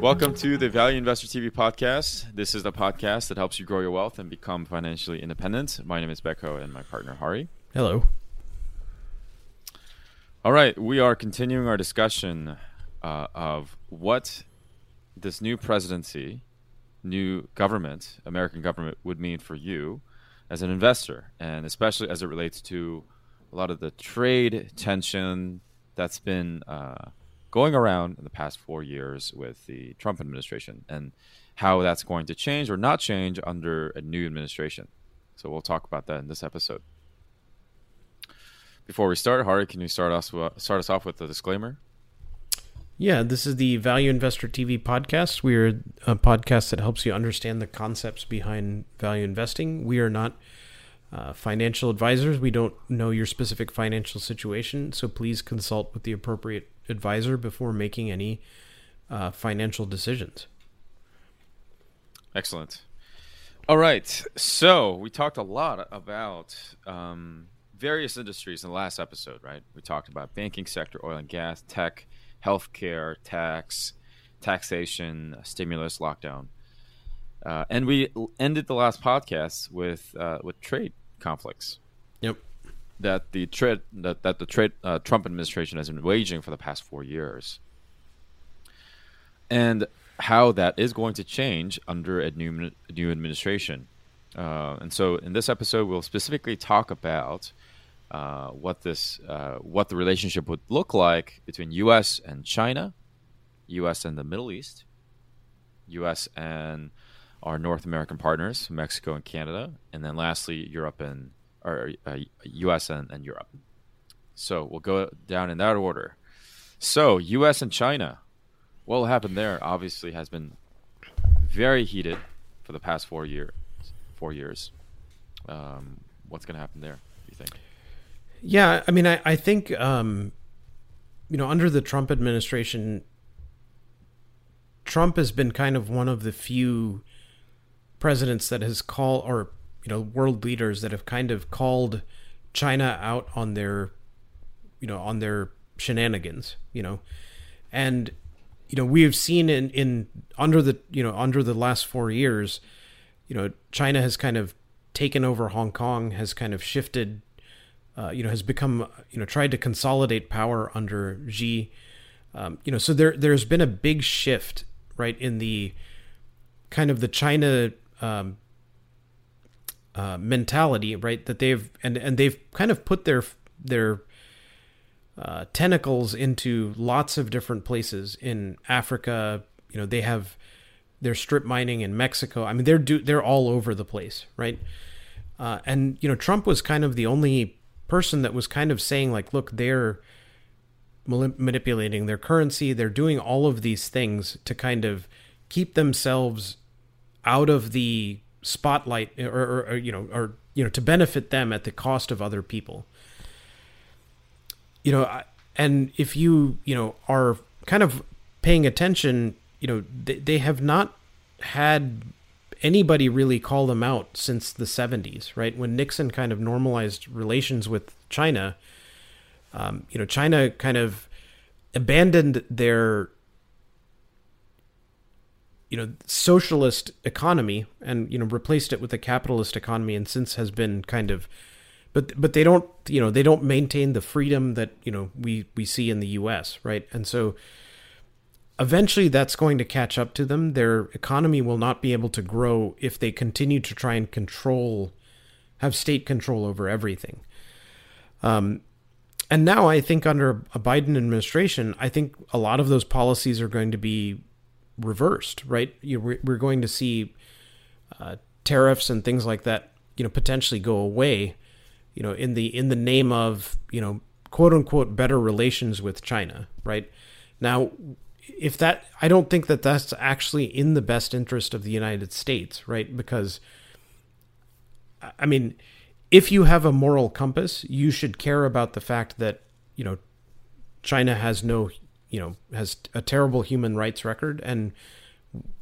Welcome to the Value Investor TV podcast. This is the podcast that helps you grow your wealth and become financially independent. My name is Becco and my partner Hari. Hello. All right, we are continuing our discussion uh, of what this new presidency, new government, American government would mean for you as an investor, and especially as it relates to a lot of the trade tension that's been uh, going around in the past four years with the Trump administration and how that's going to change or not change under a new administration. So we'll talk about that in this episode. Before we start, Hari, can you start us start us off with a disclaimer? Yeah, this is the Value Investor TV podcast. We are a podcast that helps you understand the concepts behind value investing. We are not uh, financial advisors. We don't know your specific financial situation, so please consult with the appropriate advisor before making any uh, financial decisions. Excellent. All right. So we talked a lot about um, various industries in the last episode, right? We talked about banking sector, oil and gas, tech, healthcare, tax, taxation, stimulus, lockdown. Uh, and we ended the last podcast with uh, with trade conflicts. Yep. That the trade that, that the trade uh, Trump administration has been waging for the past four years, and how that is going to change under a new new administration. Uh, and so, in this episode, we'll specifically talk about uh, what this uh, what the relationship would look like between U.S. and China, U.S. and the Middle East, U.S. and our North American partners, Mexico and Canada, and then lastly Europe and or uh, U.S. And, and Europe. So we'll go down in that order. So U.S. and China, what will happen there? Obviously, has been very heated for the past four years. Four years. Um, what's going to happen there? Do you think? Yeah, I mean, I, I think um, you know under the Trump administration, Trump has been kind of one of the few presidents that has called or you know world leaders that have kind of called China out on their you know on their shenanigans you know? And you know we have seen in in under the you know under the last 4 years you know China has kind of taken over Hong Kong has kind of shifted uh, you know has become you know tried to consolidate power under Xi. Um, you know so there there's been a big shift right in the kind of the China um, uh, mentality, right? That they've and and they've kind of put their their uh, tentacles into lots of different places in Africa. You know, they have their strip mining in Mexico. I mean, they're do they're all over the place, right? Uh, and you know, Trump was kind of the only person that was kind of saying like, look, they're manipulating their currency. They're doing all of these things to kind of keep themselves out of the spotlight or, or, or, you know or you know to benefit them at the cost of other people. You know and if you you know are kind of paying attention you know they, they have not had anybody really call them out since the 70s right? When nixon kind of normalized relations with china um, you know china kind of abandoned their you know socialist economy and you know replaced it with a capitalist economy and since has been kind of but but they don't you know they don't maintain the freedom that you know we we see in the US right? And so eventually that's going to catch up to them. Their economy will not be able to grow if they continue to try and control have state control over everything. Um and now I think under a Biden administration I think a lot of those policies are going to be reversed, right? You we're, going to see uh, tariffs and things like that, you know, potentially go away, you know, in the in the name of you know quote unquote better relations with China, right? Now, if that, I don't think that that's actually in the best interest of the United States, right? Because, I mean, if you have a moral compass, you should care about the fact that you know China has no you know has a terrible human rights record and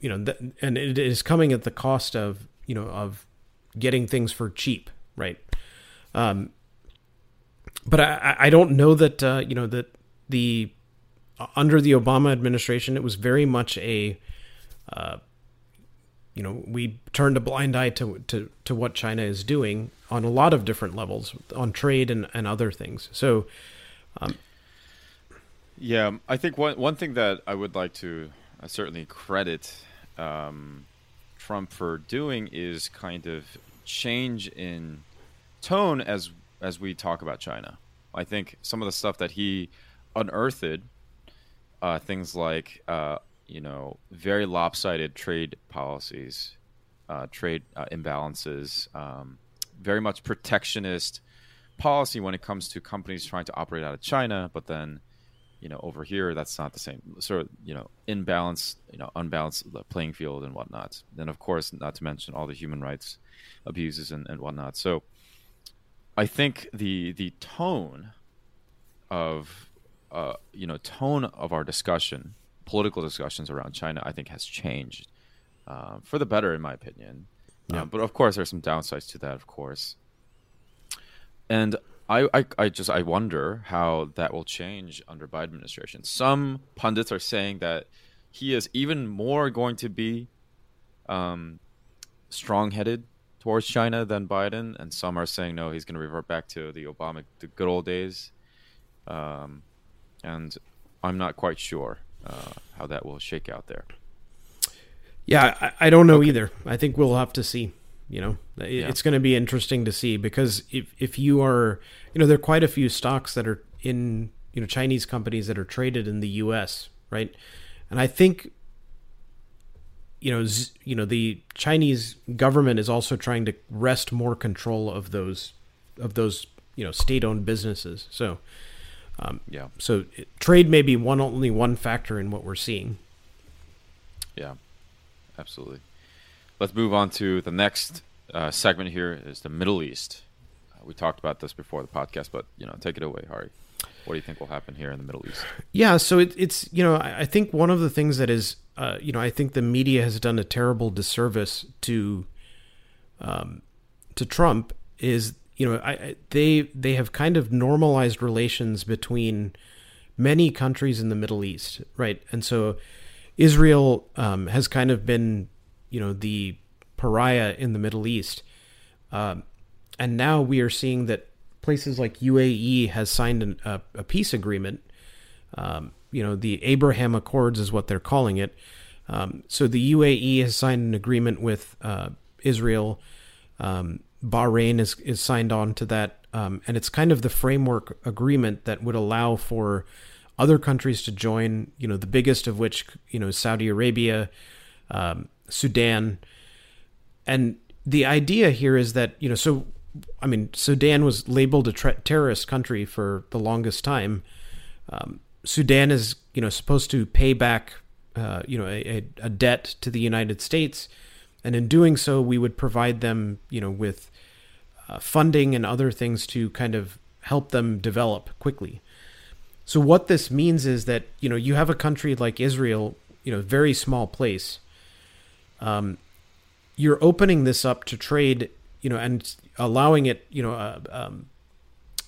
you know th- and it is coming at the cost of you know of getting things for cheap right um but i i don't know that uh you know that the under the Obama administration, it was very much a, uh, you know, we turned a blind eye to, to, to what China is doing on a lot of different levels, on trade and, and other things. So, um, yeah, I think one one thing that I would like to uh, certainly credit um, Trump for doing is kind of change in tone as as we talk about China. I think some of the stuff that he unearthed, uh, things like uh, you know very lopsided trade policies, uh, trade uh, imbalances, um, very much protectionist policy when it comes to companies trying to operate out of China, but then you know over here that's not the same. Sort of you know imbalance you know unbalanced playing field and whatnot. Then of course not to mention all the human rights abuses and, and whatnot. So i think the the tone of uh, you know tone of our discussion political discussions around china i think has changed uh, for the better in my opinion. Yeah. Um, but of course there's some downsides to that of course. And I, I, I just I wonder how that will change under Biden administration. Some pundits are saying that he is even more going to be um, strong-headed towards China than Biden, and some are saying no, he's going to revert back to the Obama, the good old days. Um, and I'm not quite sure uh, how that will shake out there. Yeah, I, I don't know okay. either. I think we'll have to see. You know, yeah. it's going to be interesting to see because if if you are, you know, there are quite a few stocks that are in you know Chinese companies that are traded in the U.S. right, and I think you know z- you know the Chinese government is also trying to wrest more control of those of those you know state-owned businesses. So um, yeah, so it, trade may be one only one factor in what we're seeing. Yeah, absolutely. Let's move on to the next uh, segment here is the Middle East. Uh, we talked about this before the podcast, but you know, take it away, Hari. What do you think will happen here in the Middle East? Yeah, so it, it's you know, I, I think one of the things that is, uh, you know, I think the media has done a terrible disservice to, um, to Trump is you know, I, they they have kind of normalized relations between many countries in the Middle East, right? And so Israel um, has kind of been you know the pariah in the Middle East, um, and now we are seeing that places like UAE has signed an, a, a, peace agreement. Um, you know, the Abraham Accords is what they're calling it. Um, so the UAE has signed an agreement with uh, Israel. Um, Bahrain is is signed on to that, um, and it's kind of the framework agreement that would allow for other countries to join. You know, the biggest of which you know Saudi Arabia, um, Sudan. And the idea here is that, you know, so, I mean, Sudan was labeled a tra- terrorist country for the longest time. Um, Sudan is, you know, supposed to pay back, uh, you know, a, a, debt to the United States. And in doing so, we would provide them, you know, with uh, funding and other things to kind of help them develop quickly. So what this means is that you know you have a country like Israel, you know, very small place, um, you're opening this up to trade, you know, and allowing it, you know, uh, um,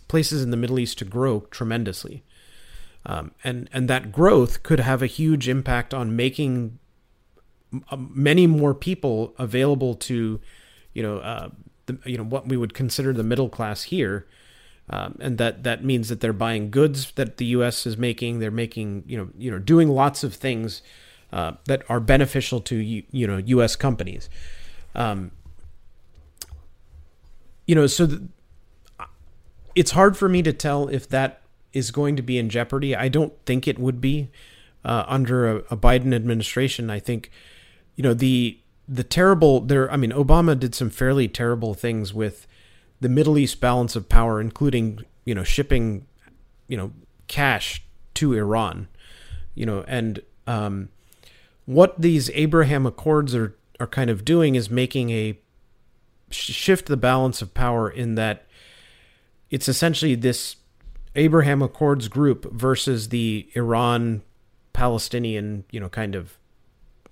places in the Middle East to grow tremendously. Um, and and that growth could have a huge impact on making um, many more people available to, you know, uh, the, you know what we would consider the middle class here, um, and that that means that they're buying goods that the U.S. is making. They're making you know you know doing lots of things uh, that are beneficial to you know U.S. companies. Um, you know, so it's hard for me to tell if that is going to be in jeopardy. I don't think it would be uh, under a, a, Biden administration. I think, you know, the the terrible there. I mean, Obama did some fairly terrible things with the Middle East balance of power, including you know shipping, you know, cash to Iran, you know, and um, what these Abraham Accords are are kind of doing is making a shift the balance of power in that it's essentially this Abraham Accords group versus the Iran Palestinian, you know, kind of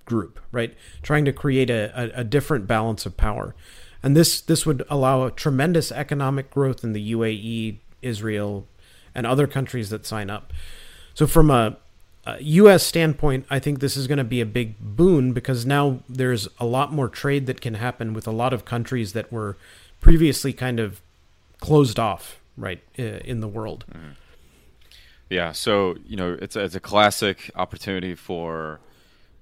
group, right? Trying to create a, a, a, different balance of power. And this this would allow a tremendous economic growth in the UAE, Israel, and other countries that sign up. So from a uh, U.S. standpoint, I think this is going to be a big boon because now there's a lot more trade that can happen with a lot of countries that were previously kind of closed off, right, in the world. Mm-hmm. Yeah, so you know, it's it's a classic opportunity for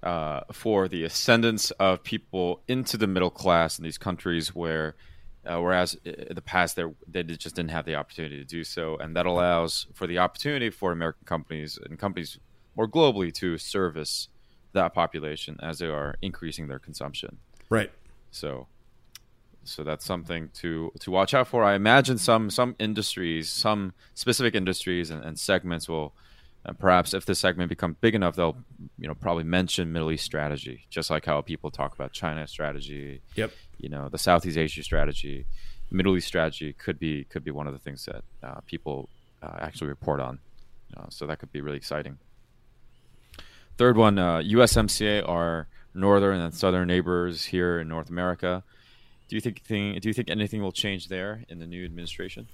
uh, for the ascendance of people into the middle class in these countries where. Uh, whereas in the past they just didn't have the opportunity to do so, and that allows for the opportunity for American companies and companies more globally to service that population as they are increasing their consumption. Right. So so that's something to to watch out for. I imagine some some industries, some specific industries and, and segments will uh, perhaps if this segment becomes big enough, they'll you know probably mention Middle East strategy, just like how people talk about China strategy. Yep. You know the Southeast Asia strategy, Middle East strategy could be could be one of the things that uh, people uh, actually report on. Uh, so that could be really exciting. Third one, uh, USMCA, our northern and southern neighbors here in North America. Do you think thing, do you think anything will change there in the new administration?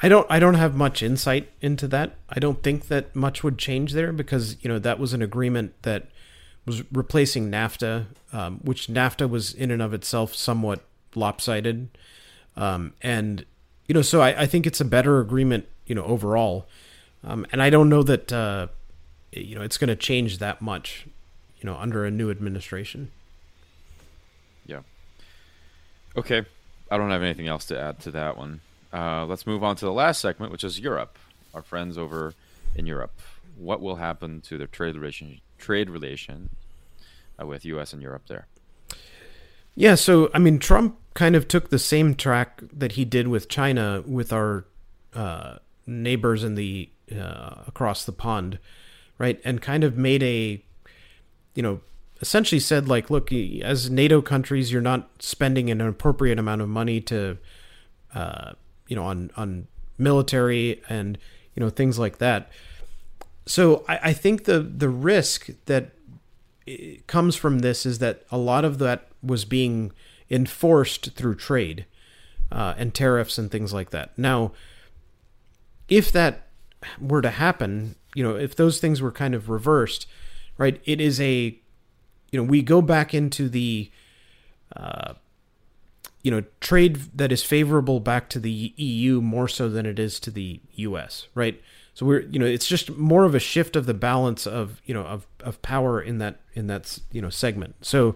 I don't I don't have much insight into that. I don't think that much would change there because you know that was an agreement that was replacing NAFTA, um, which NAFTA was in and of itself somewhat lopsided, um, and you know so I, I, think it's a better agreement you know overall, um, and I don't know that uh, you know it's going to change that much, you know, under a new administration. Yeah. Okay, I don't have anything else to add to that one. Uh, let's move on to the last segment, which is Europe. Our friends over in Europe. What will happen to their trade relation trade relation uh, with U.S. and Europe there? Yeah, so I mean, Trump kind of took the same track that he did with China with our uh, neighbors in the uh, across the pond right? And kind of made a, you know, essentially said like, look, as NATO countries, you're not spending an appropriate amount of money to, uh, you know, on on military and you know things like that. So I, I think the the risk that comes from this is that a lot of that was being enforced through trade uh, and tariffs and things like that. Now, if that were to happen, you know, if those things were kind of reversed, right? It is a, you know, we go back into the, uh, you know, trade that is favorable back to the EU more so than it is to the US, right? So we're, you know, it's just more of a shift of the balance of, you know, of, of power in that, in that, you know, segment. So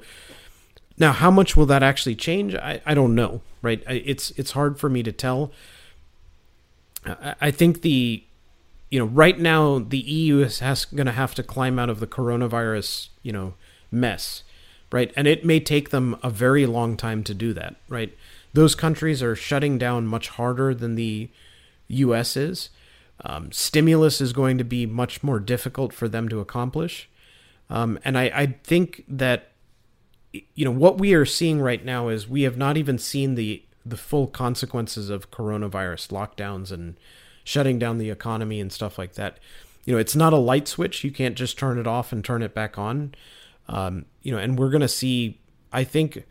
now how much will that actually change? I, I don't know, right? It's, it's hard for me to tell. I, I think the, you know, right now the EU is going to have to climb out of the coronavirus, you know, mess, right? And it may take them a very long time to do that, right? Those countries are shutting down much harder than the U.S. is. Um, stimulus is going to be much more difficult for them to accomplish, um, and I, I think that you know what we are seeing right now is we have not even seen the the full consequences of coronavirus lockdowns and shutting down the economy and stuff like that. You know, it's not a light switch. You can't just turn it off and turn it back on. Um, you know, and we're going to see, I think,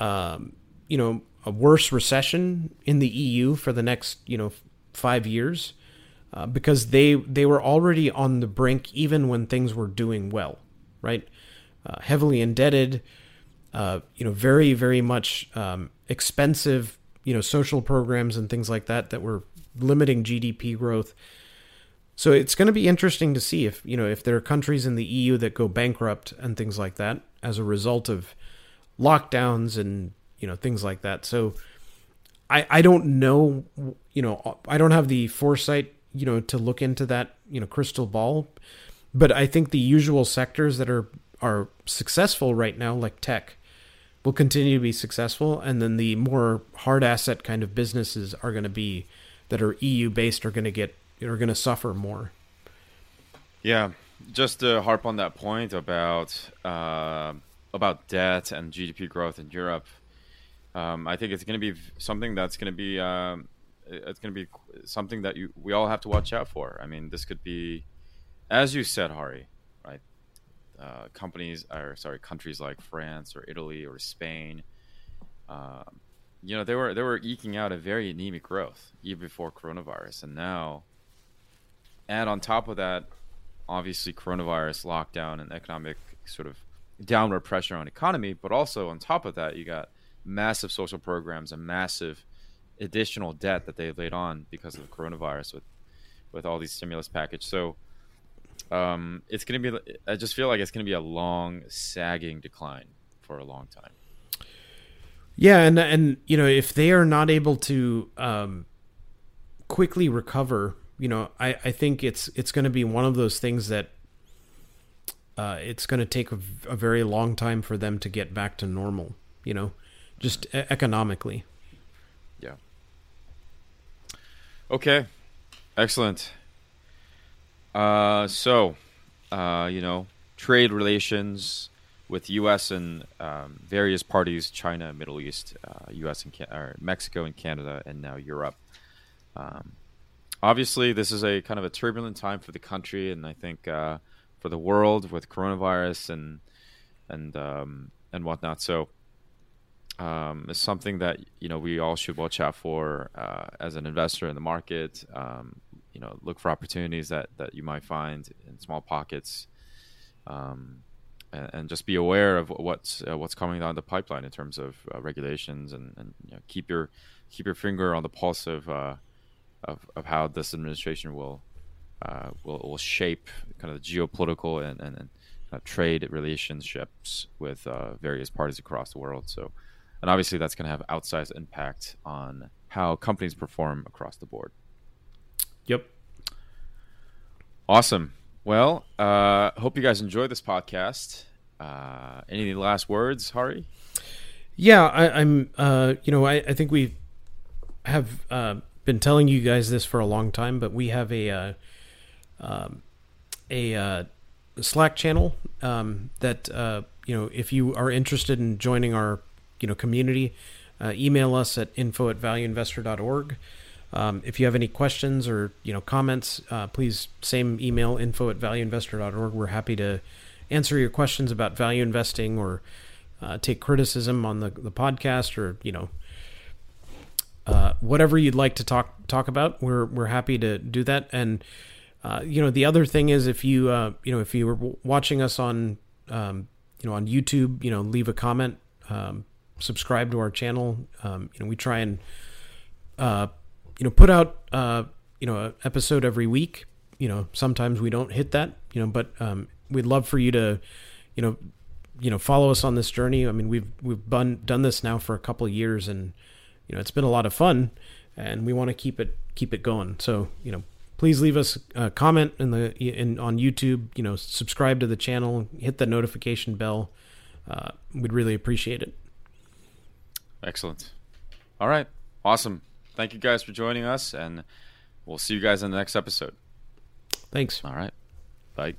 um, you know, a worse recession in the EU for the next, you know, five years, uh, because they they were already on the brink even when things were doing well, right? Uh, heavily indebted, uh, you know, very very much um, expensive, you know, social programs and things like that that were limiting GDP growth. So it's going to be interesting to see if you know if there are countries in the EU that go bankrupt and things like that as a result of lockdowns and you know things like that. So I I don't know you know I don't have the foresight you know to look into that you know crystal ball, but I think the usual sectors that are are successful right now like tech will continue to be successful and then the more hard asset kind of businesses are going to be that are EU based are going to get are going to suffer more. Yeah, just to harp on that point about uh, about debt and GDP growth in Europe, um, I think it's going to be something that's going to be um, it's going to be something that you we all have to watch out for. I mean, this could be, as you said, Hari, right? Uh, companies or sorry, countries like France or Italy or Spain. Um, you know they were they were eking out a very anemic growth even before coronavirus, and now, and on top of that, obviously coronavirus lockdown and economic sort of downward pressure on economy, but also on top of that, you got massive social programs and massive additional debt that they laid on because of the coronavirus with with all these stimulus package. So um, it's going to be. I just feel like it's going to be a long, sagging decline for a long time. Yeah, and and you know if they are not able to um, quickly recover, you know, I I think it's it's going to be one of those things that uh, it's going to take a, a, very long time for them to get back to normal. You know, just economically. Yeah. Okay. Excellent. Uh, so, uh, you know, trade relations with U.S. and um, various parties, China, Middle East, uh, U.S. and Can- Mexico and Canada, and now Europe. Um, obviously, this is a kind of a turbulent time for the country, and I think uh, for the world with coronavirus and and um, and whatnot. So, um, it's something that you know we all should watch out for uh, as an investor in the market. Um, you know, look for opportunities that that you might find in small pockets, um, and, and, just be aware of what's uh, what's coming down the pipeline in terms of uh, regulations, and, and you know, keep your keep your finger on the pulse of uh, of, of how this administration will uh, will will shape kind of the geopolitical and and, and trade relationships with uh, various parties across the world. So and obviously that's going to have outsized impact on how companies perform across the board. Yep. Awesome. Well, uh, hope you guys enjoy this podcast. Uh, any last words, Hari? Yeah, I, am uh, you know, I, I think we have uh, been telling you guys this for a long time, but we have a uh, um, a uh, Slack channel um, that uh, you know, if you are interested in joining our you know community, email us at info at valueinvestor.org. Um, if you have any questions or you know comments, uh, please same email info at valueinvestor.org. We're happy to answer your questions about value investing or uh, take criticism on the, the podcast or you know uh, whatever you'd like to talk talk about. We're we're happy to do that. And uh, you know the other thing is if you uh, you know if you were watching us on um, you know on YouTube, you know leave a comment. Um, subscribe to our channel. Um, you know, we try and uh, you know put out uh, you know an episode every week. You know, sometimes we don't hit that. You know, but um, we'd love for you to you know you know follow us on this journey. I mean, we've we've done done this now for a couple of years, and you know it's been a lot of fun, and we want to keep it keep it going. So you know. Please leave us a comment in the in on YouTube. You know, subscribe to the channel, hit the notification bell. Uh, we'd really appreciate it. Excellent. All right. Awesome. Thank you guys for joining us, and we'll see you guys in the next episode. Thanks. All right. Bye.